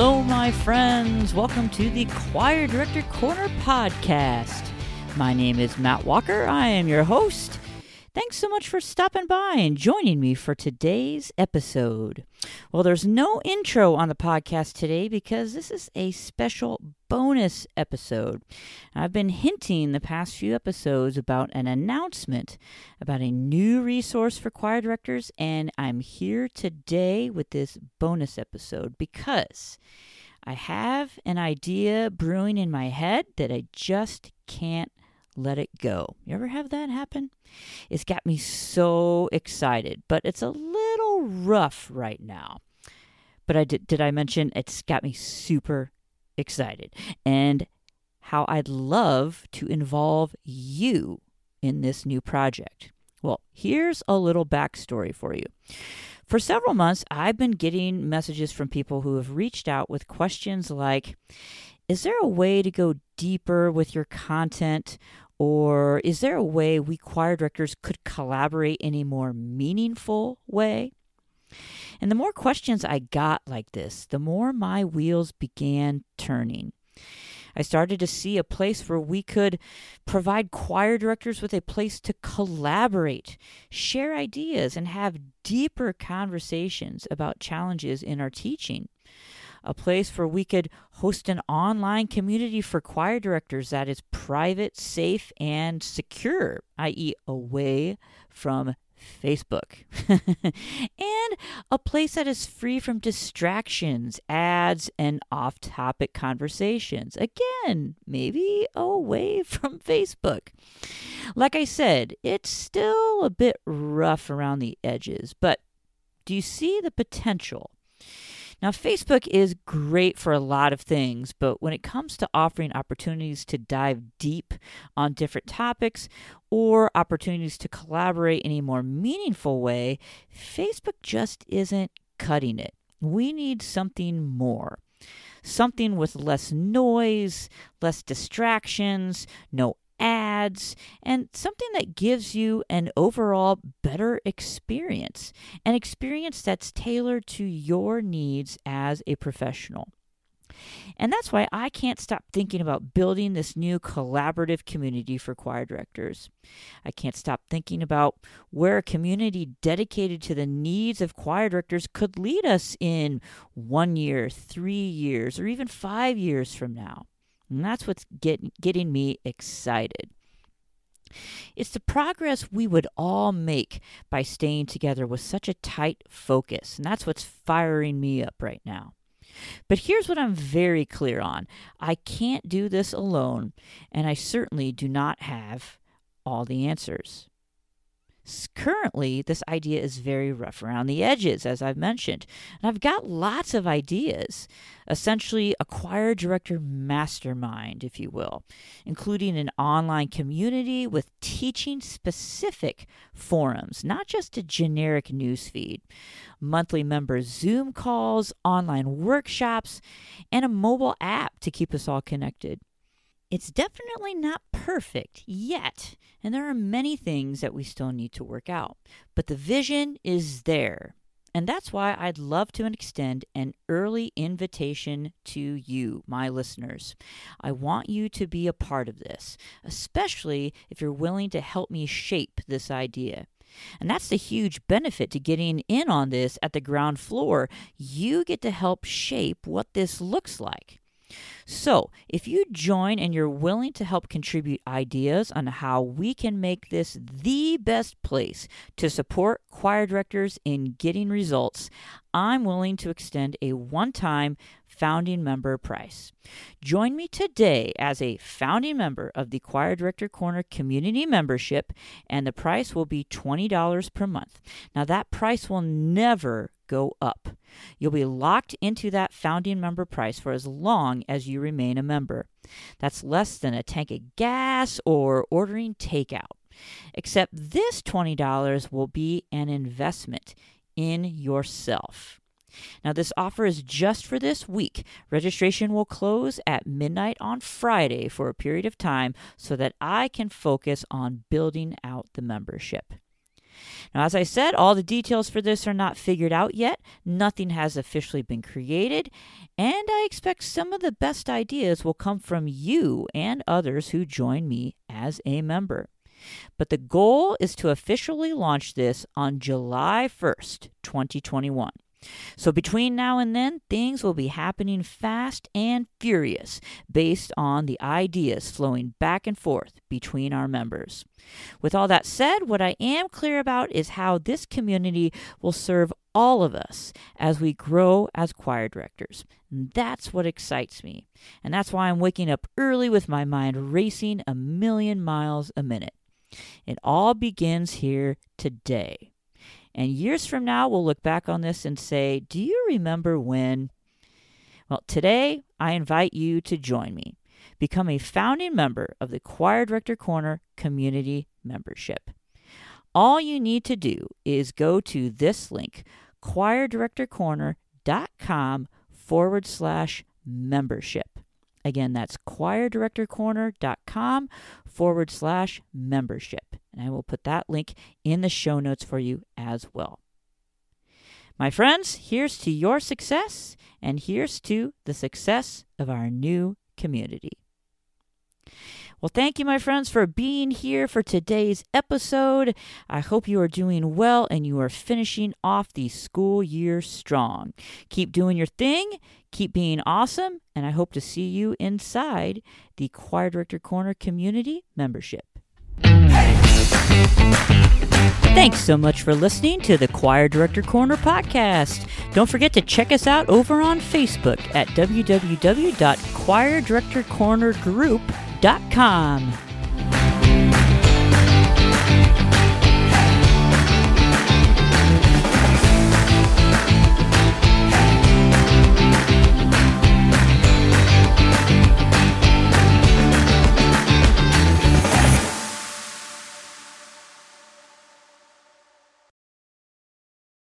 Hello, my friends. Welcome to the Choir Director Corner Podcast. My name is Matt Walker. I am your host. Thanks so much for stopping by and joining me for today's episode. Well, there's no intro on the podcast today because this is a special bonus episode. I've been hinting the past few episodes about an announcement about a new resource for choir directors, and I'm here today with this bonus episode because I have an idea brewing in my head that I just can't let it go. You ever have that happen? It's got me so excited, but it's a little rough right now. But I did, did I mention it's got me super excited and how I'd love to involve you in this new project. Well, here's a little backstory for you. For several months, I've been getting messages from people who have reached out with questions like Is there a way to go deeper with your content? Or is there a way we choir directors could collaborate in a more meaningful way? And the more questions I got like this, the more my wheels began turning. I started to see a place where we could provide choir directors with a place to collaborate, share ideas, and have deeper conversations about challenges in our teaching a place where we could host an online community for choir directors that is private, safe, and secure, i.e., away from Facebook. and a place that is free from distractions, ads, and off topic conversations. Again, maybe away from Facebook. Like I said, it's still a bit rough around the edges, but do you see the potential? Now, Facebook is great for a lot of things, but when it comes to offering opportunities to dive deep on different topics or opportunities to collaborate in a more meaningful way, Facebook just isn't cutting it. We need something more. Something with less noise, less distractions, no ads, and something that gives you an overall better experience, an experience that's tailored to your needs as a professional. And that's why I can't stop thinking about building this new collaborative community for choir directors. I can't stop thinking about where a community dedicated to the needs of choir directors could lead us in one year, three years, or even five years from now. And that's what's get, getting me excited. It's the progress we would all make by staying together with such a tight focus. And that's what's firing me up right now. But here's what I'm very clear on I can't do this alone, and I certainly do not have all the answers. Currently, this idea is very rough around the edges, as I've mentioned. And I've got lots of ideas, essentially a choir director mastermind, if you will, including an online community with teaching specific forums, not just a generic newsfeed, monthly member Zoom calls, online workshops, and a mobile app to keep us all connected. It's definitely not perfect yet, and there are many things that we still need to work out. But the vision is there. And that's why I'd love to extend an early invitation to you, my listeners. I want you to be a part of this, especially if you're willing to help me shape this idea. And that's the huge benefit to getting in on this at the ground floor. You get to help shape what this looks like. So, if you join and you're willing to help contribute ideas on how we can make this the best place to support choir directors in getting results, I'm willing to extend a one time founding member price. Join me today as a founding member of the Choir Director Corner community membership, and the price will be $20 per month. Now, that price will never go up. You'll be locked into that founding member price for as long as you remain a member. That's less than a tank of gas or ordering takeout. Except this $20 will be an investment in yourself. Now, this offer is just for this week. Registration will close at midnight on Friday for a period of time so that I can focus on building out the membership. Now, as I said, all the details for this are not figured out yet. Nothing has officially been created, and I expect some of the best ideas will come from you and others who join me as a member. But the goal is to officially launch this on July 1st, 2021. So between now and then, things will be happening fast and furious based on the ideas flowing back and forth between our members. With all that said, what I am clear about is how this community will serve all of us as we grow as choir directors. And that's what excites me. And that's why I'm waking up early with my mind racing a million miles a minute. It all begins here today. And years from now, we'll look back on this and say, Do you remember when? Well, today, I invite you to join me. Become a founding member of the Choir Director Corner Community Membership. All you need to do is go to this link, choirdirectorcorner.com forward slash membership. Again, that's choirdirectorcorner.com forward slash membership. And I will put that link in the show notes for you as well. My friends, here's to your success, and here's to the success of our new community. Well, thank you, my friends, for being here for today's episode. I hope you are doing well and you are finishing off the school year strong. Keep doing your thing, keep being awesome, and I hope to see you inside the Choir Director Corner community membership. Thanks so much for listening to the Choir Director Corner podcast. Don't forget to check us out over on Facebook at www.choirdirectorcornergroup.com.